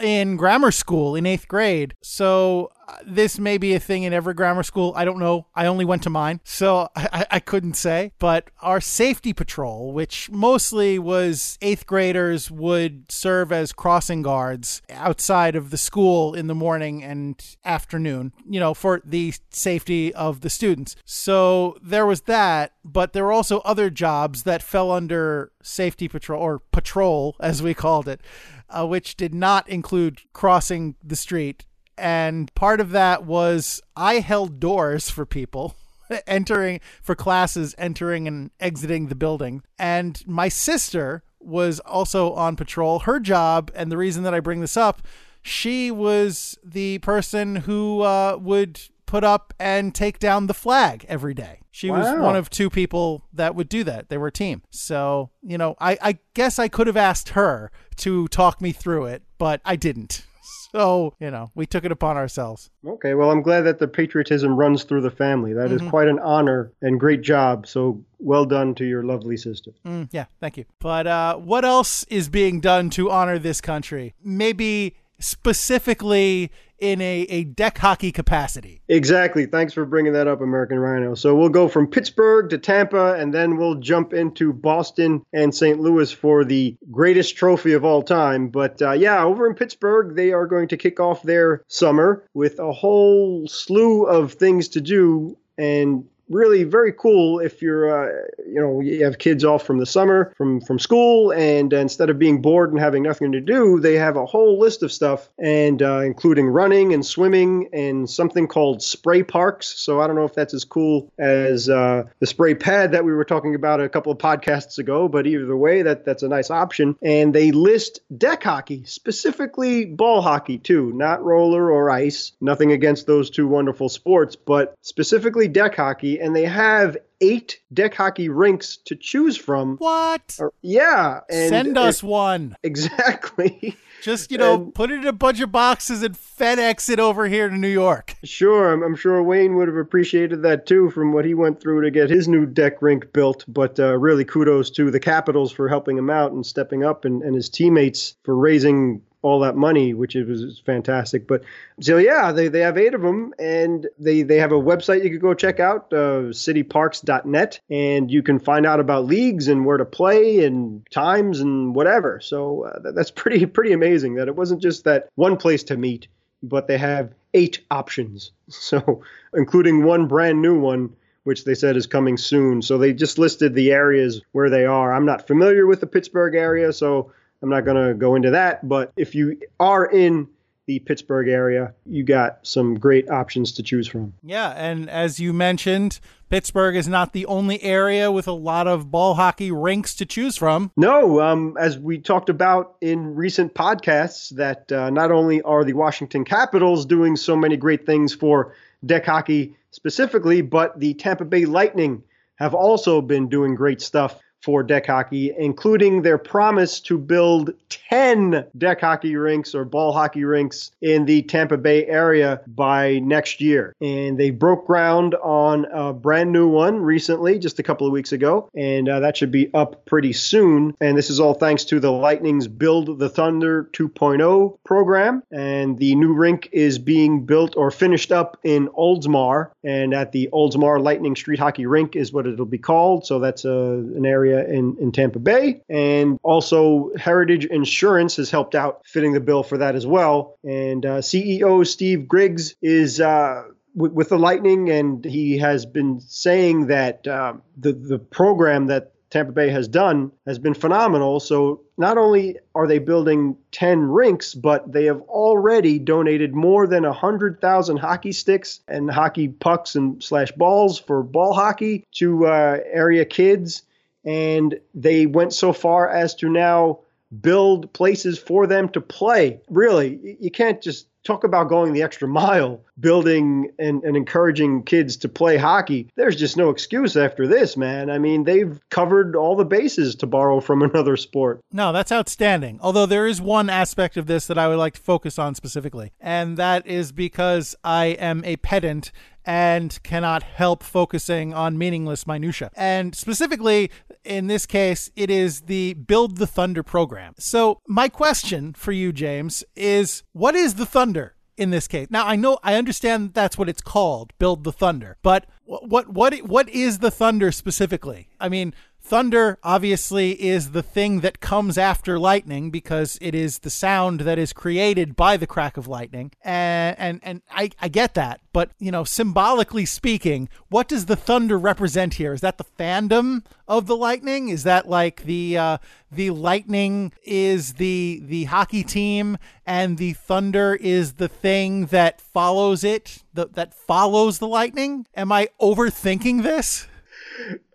in grammar school in eighth grade. So uh, this may be a thing in every grammar school. I don't know. I only went to mine, so I, I couldn't say. But our safety patrol, which mostly was eighth graders, would serve as crossing guards outside of the school in the morning and afternoon, you know, for the safety of the students. So there was that, but there were also other jobs that fell under safety patrol or patrol, as we called it uh, which did not include crossing the street. And part of that was I held doors for people entering for classes, entering and exiting the building. And my sister was also on patrol. Her job, and the reason that I bring this up, she was the person who uh, would put up and take down the flag every day. She wow. was one of two people that would do that. They were a team. So, you know, I, I guess I could have asked her to talk me through it, but I didn't. So, you know, we took it upon ourselves. Okay, well, I'm glad that the patriotism runs through the family. That mm-hmm. is quite an honor and great job. So, well done to your lovely sister. Mm, yeah, thank you. But uh, what else is being done to honor this country? Maybe specifically in a, a deck hockey capacity. Exactly. Thanks for bringing that up, American Rhino. So we'll go from Pittsburgh to Tampa, and then we'll jump into Boston and St. Louis for the greatest trophy of all time. But uh, yeah, over in Pittsburgh, they are going to kick off their summer with a whole slew of things to do. And really very cool if you're uh, you know you have kids off from the summer from from school and instead of being bored and having nothing to do they have a whole list of stuff and uh, including running and swimming and something called spray parks. So i don't know if that's as cool as uh, the spray pad that we were talking about a couple of podcasts ago but either way that that's a nice option. And they list deck hockey specifically ball hockey too not roller or ice nothing against those two wonderful sports but specifically deck hockey and they have eight deck hockey rinks to choose from. What? Or, yeah. And, Send us and, one. Exactly. Just, you know, and, put it in a bunch of boxes and FedEx it over here to New York. Sure. I'm, I'm, sure Wayne would have appreciated that too from what he went through to get his new deck rink built. But uh, really, kudos to the Capitals for helping him out and stepping up and, and his teammates for raising all that money, which was fantastic. But so yeah, they, they have eight of them, and they they have a website you could go check out, uh, citiparks.net, and you can find out about leagues and where to play and times and whatever. So uh, that's pretty pretty amazing that it wasn't just that one place to meet, but they have eight options. So including one brand new one which they said is coming soon. So they just listed the areas where they are. I'm not familiar with the Pittsburgh area, so I'm not going to go into that, but if you are in the Pittsburgh area, you got some great options to choose from. Yeah, and as you mentioned, Pittsburgh is not the only area with a lot of ball hockey rinks to choose from. No, um, as we talked about in recent podcasts, that uh, not only are the Washington Capitals doing so many great things for deck hockey specifically, but the Tampa Bay Lightning have also been doing great stuff for deck hockey, including their promise to build 10 deck hockey rinks or ball hockey rinks in the Tampa Bay area by next year. And they broke ground on a brand new one recently, just a couple of weeks ago, and uh, that should be up pretty soon. And this is all thanks to the Lightning's Build the Thunder 2.0 program. And the new rink is being built or finished up in Oldsmar, and at the Oldsmar Lightning Street Hockey Rink is what it'll be called. So that's uh, an area area in, in Tampa Bay. And also, Heritage Insurance has helped out fitting the bill for that as well. And uh, CEO Steve Griggs is. Uh, with the Lightning, and he has been saying that uh, the the program that Tampa Bay has done has been phenomenal. So not only are they building 10 rinks, but they have already donated more than 100,000 hockey sticks and hockey pucks and slash balls for ball hockey to uh, area kids and they went so far as to now build places for them to play. Really, you can't just talk about going the extra mile, building and, and, encouraging kids to play hockey. There's just no excuse after this, man. I mean, they've covered all the bases to borrow from another sport. No, that's outstanding. Although there is one aspect of this that I would like to focus on specifically, and that is because I am a pedant and cannot help focusing on meaningless minutia. And specifically, in this case, it is the Build the Thunder program. So, my question for you, James, is what is the Thunder? in this case. Now I know I understand that's what it's called, build the thunder. But what what what what is the thunder specifically? I mean, Thunder obviously is the thing that comes after lightning because it is the sound that is created by the crack of lightning. And and, and I, I get that. But, you know, symbolically speaking, what does the thunder represent here? Is that the fandom of the lightning? Is that like the uh, the lightning is the the hockey team and the thunder is the thing that follows it, the, that follows the lightning? Am I overthinking this?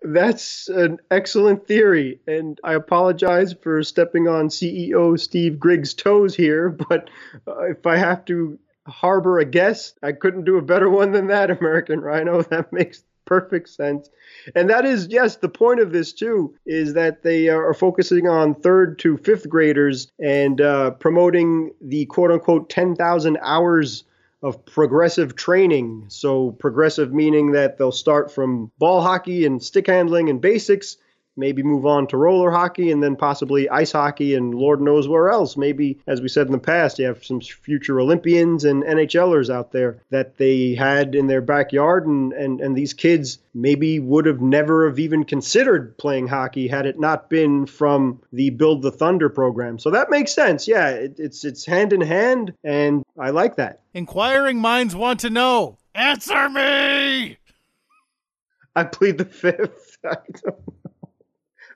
That's an excellent theory, and I apologize for stepping on CEO Steve Griggs' toes here, but uh, if I have to harbor a guess, I couldn't do a better one than that, American Rhino. That makes perfect sense. And that is, yes, the point of this too is that they are focusing on third to fifth graders and uh, promoting the quote unquote 10,000 hours of progressive training. So, progressive meaning that they'll start from ball hockey and stick handling and basics, maybe move on to roller hockey and then possibly ice hockey and Lord knows where else. Maybe, as we said in the past, you have some future Olympians and NHLers out there that they had in their backyard, and, and, and these kids maybe would have never have even considered playing hockey had it not been from the Build the Thunder program. So that makes sense. Yeah, it, it's it's hand in hand, and I like that. Inquiring minds want to know. Answer me. I plead the fifth.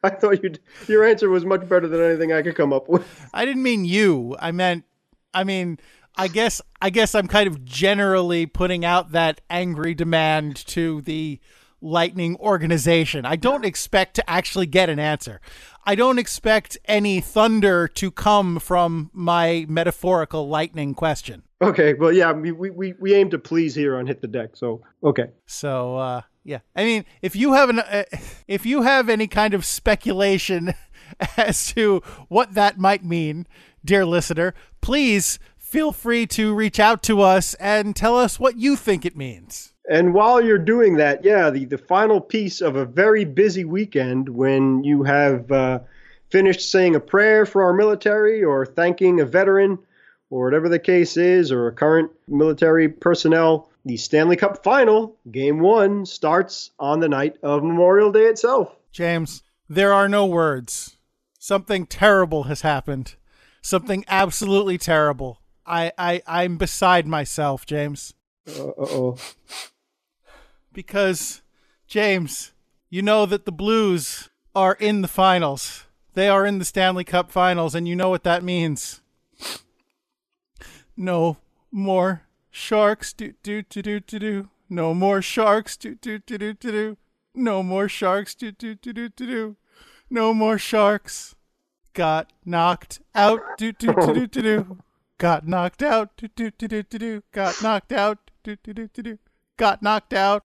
I thought you your answer was much better than anything I could come up with. I didn't mean you. I meant I mean I guess I guess I'm kind of generally putting out that angry demand to the Lightning organization. I don't expect to actually get an answer. I don't expect any thunder to come from my metaphorical lightning question. Okay, well, yeah, we, we, we aim to please here on Hit the Deck, so okay. So, uh, yeah, I mean, if you have an, uh, if you have any kind of speculation as to what that might mean, dear listener, please feel free to reach out to us and tell us what you think it means. And while you're doing that, yeah, the, the final piece of a very busy weekend when you have uh, finished saying a prayer for our military or thanking a veteran or whatever the case is or a current military personnel, the Stanley Cup final, game one, starts on the night of Memorial Day itself. James, there are no words. Something terrible has happened. Something absolutely terrible. I, I, I'm beside myself, James. Uh oh because, James, you know that the Blues are in the finals. They are in the Stanley Cup finals, and you know what that means. No more sharks. Do, do, do, do, do, do. No more sharks. Do, do, do, do, do, do. No more sharks. Do, do, do, do, do, do. No more sharks. Got knocked out. Do, do, do, do, do, do. Got knocked out. Do, do, do, do, do, do. Got knocked out. Do, do, do, do, do. Got knocked out.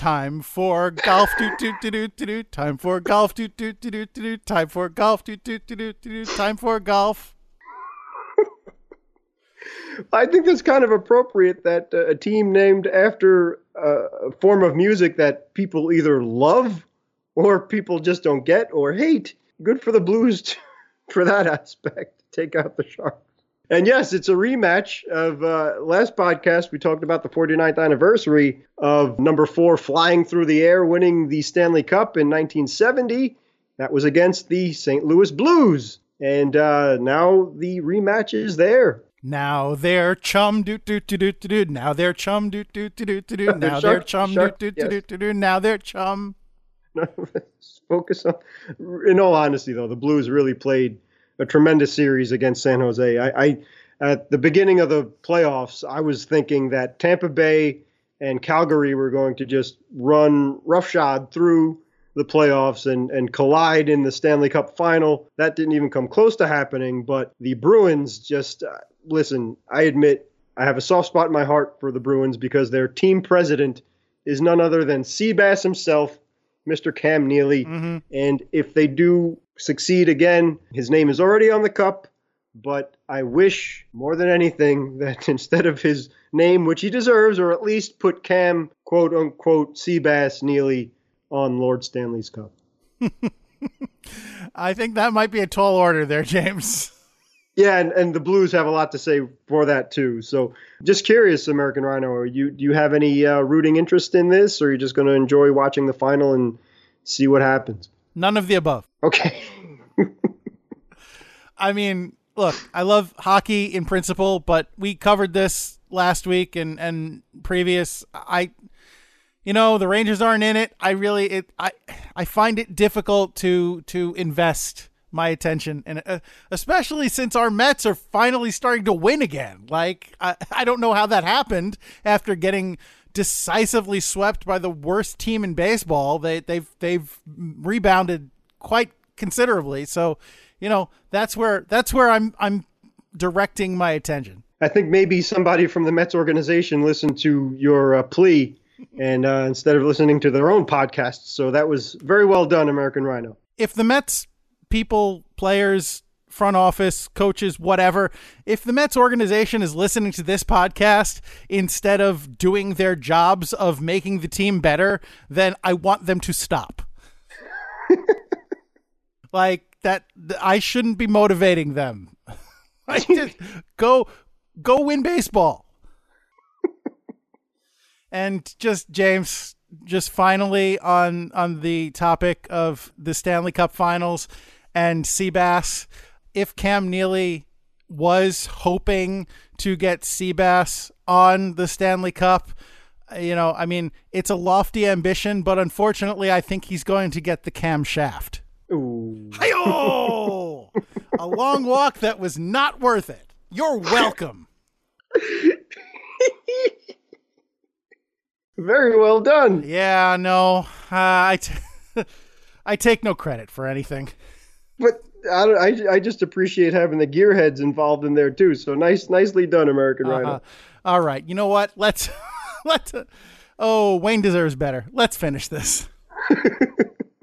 Time for golf. Do, do, do, do, do, do. Time for golf. Do, do, do, do, do, do. Time for golf. Do, do, do, do, do, do. Time for golf. I think that's kind of appropriate that uh, a team named after uh, a form of music that people either love or people just don't get or hate. Good for the Blues for that aspect. Take out the Sharks. And yes, it's a rematch of uh, last podcast. We talked about the 49th anniversary of number four flying through the air, winning the Stanley Cup in 1970. That was against the St. Louis Blues. And uh, now the rematch is there. Now they're chum do do do do do do. Now they're chum do do do do do do. Now they're chum do do do do do do. Now they're chum. Focus on. In all honesty, though, the Blues really played a tremendous series against San Jose. I, I at the beginning of the playoffs, I was thinking that Tampa Bay and Calgary were going to just run roughshod through the playoffs and, and collide in the Stanley Cup final. That didn't even come close to happening, but the Bruins just uh, listen, I admit I have a soft spot in my heart for the Bruins because their team president is none other than Seabass himself, Mr. Cam Neely. Mm-hmm. And if they do succeed again. His name is already on the cup, but I wish more than anything that instead of his name, which he deserves, or at least put Cam, quote unquote, Seabass Neely on Lord Stanley's cup. I think that might be a tall order there, James. Yeah, and, and the Blues have a lot to say for that too. So, just curious, American Rhino, are you do you have any uh, rooting interest in this, or are you just going to enjoy watching the final and see what happens? None of the above. Okay. I mean, look, I love hockey in principle, but we covered this last week and and previous. I, you know, the Rangers aren't in it. I really it I I find it difficult to to invest my attention and uh, especially since our Mets are finally starting to win again. Like I I don't know how that happened after getting decisively swept by the worst team in baseball. They they've they've rebounded quite considerably. So, you know, that's where that's where I'm I'm directing my attention. I think maybe somebody from the Mets organization listened to your uh, plea and uh, instead of listening to their own podcasts. So that was very well done, American Rhino. If the Mets people, players, front office, coaches, whatever, if the Mets organization is listening to this podcast instead of doing their jobs of making the team better, then I want them to stop. like that I shouldn't be motivating them. I just go go win baseball. and just James just finally on on the topic of the Stanley Cup Finals and Seabass, if Cam Neely was hoping to get Seabass on the Stanley Cup, you know, I mean, it's a lofty ambition, but unfortunately, I think he's going to get the Cam shaft. Ooh. Hi-oh! a long walk that was not worth it. You're welcome. Very well done. Yeah, no, uh, I, t- I take no credit for anything. But I, I, I just appreciate having the gearheads involved in there too. So nice, nicely done, American uh-huh. Rhino. All right, you know what? Let's let's. Uh, oh, Wayne deserves better. Let's finish this.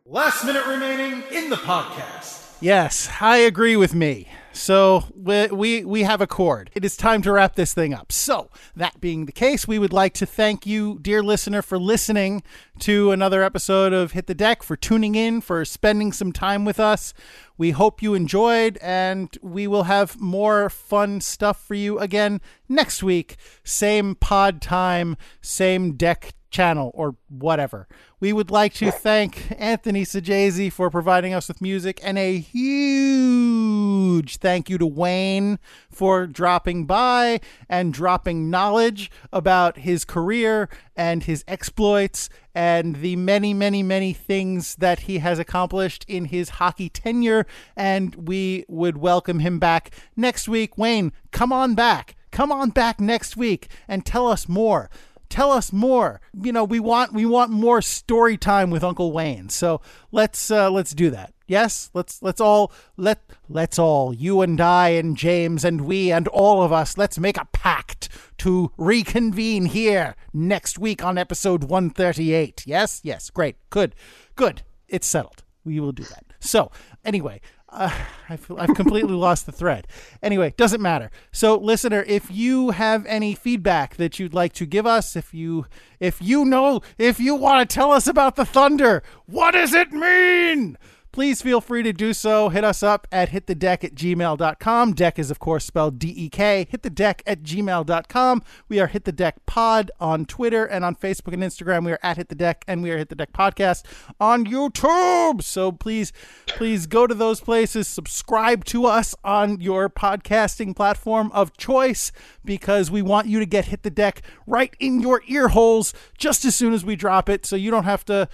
Last minute remaining in the podcast. Yes, I agree with me. So we, we we have a chord. It is time to wrap this thing up. So that being the case, we would like to thank you, dear listener, for listening to another episode of Hit the Deck, for tuning in, for spending some time with us. We hope you enjoyed, and we will have more fun stuff for you again next week. Same pod time, same deck channel, or whatever. We would like to thank Anthony Sajazi for providing us with music, and a huge thank you to Wayne for dropping by and dropping knowledge about his career and his exploits and the many, many, many things that he has accomplished in his hockey tenure. And we would welcome him back next week. Wayne, come on back. Come on back next week and tell us more tell us more. You know, we want we want more story time with Uncle Wayne. So let's uh, let's do that. Yes, let's let's all let let's all you and I and James and we and all of us let's make a pact to reconvene here next week on episode 138. Yes? Yes. Great. Good. Good. It's settled. We will do that. So, anyway, uh, I've, I've completely lost the thread. Anyway, doesn't matter. So, listener, if you have any feedback that you'd like to give us, if you if you know if you want to tell us about the thunder, what does it mean? Please feel free to do so. Hit us up at hitthedeck at gmail.com. Deck is, of course, spelled D E K. Hit the deck at gmail.com. We are Hit the Deck Pod on Twitter and on Facebook and Instagram. We are at Hit the Deck and we are Hit the Deck Podcast on YouTube. So please, please go to those places. Subscribe to us on your podcasting platform of choice because we want you to get Hit the Deck right in your ear holes just as soon as we drop it so you don't have to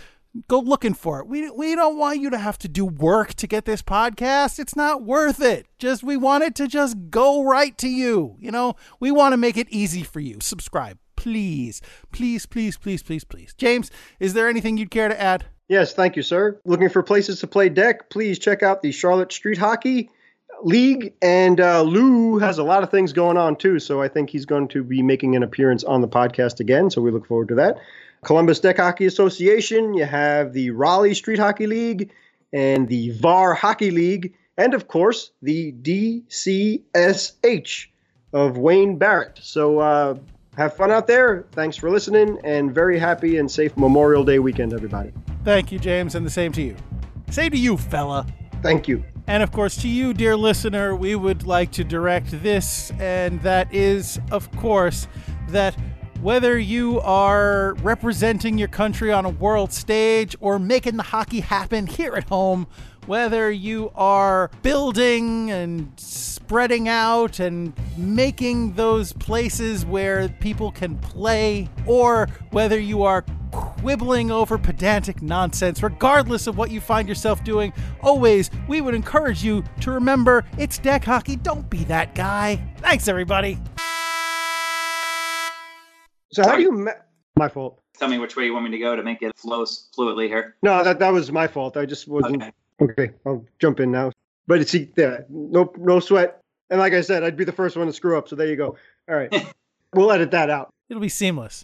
go looking for it. We we don't want you to have to do work to get this podcast. It's not worth it. Just we want it to just go right to you. You know, we want to make it easy for you. Subscribe, please. Please, please, please, please, please. James, is there anything you'd care to add? Yes, thank you, sir. Looking for places to play deck? Please check out the Charlotte Street Hockey League. And uh, Lou has a lot of things going on too, so I think he's going to be making an appearance on the podcast again. So we look forward to that. Columbus Deck Hockey Association, you have the Raleigh Street Hockey League and the VAR Hockey League, and of course the DCSH of Wayne Barrett. So uh, have fun out there. Thanks for listening, and very happy and safe Memorial Day weekend, everybody. Thank you, James, and the same to you. Same to you, fella. Thank you. And of course, to you, dear listener, we would like to direct this, and that is, of course, that whether you are representing your country on a world stage or making the hockey happen here at home, whether you are building and spreading out and making those places where people can play, or whether you are quibbling over pedantic nonsense, regardless of what you find yourself doing, always we would encourage you to remember it's deck hockey. Don't be that guy. Thanks, everybody. So how do you? Ma- my fault. Tell me which way you want me to go to make it flow s- fluidly here. No, that that was my fault. I just wasn't. Okay. Okay, I'll jump in now. But it's see, yeah, no, no sweat. And like I said, I'd be the first one to screw up. So there you go. All right, we'll edit that out. It'll be seamless.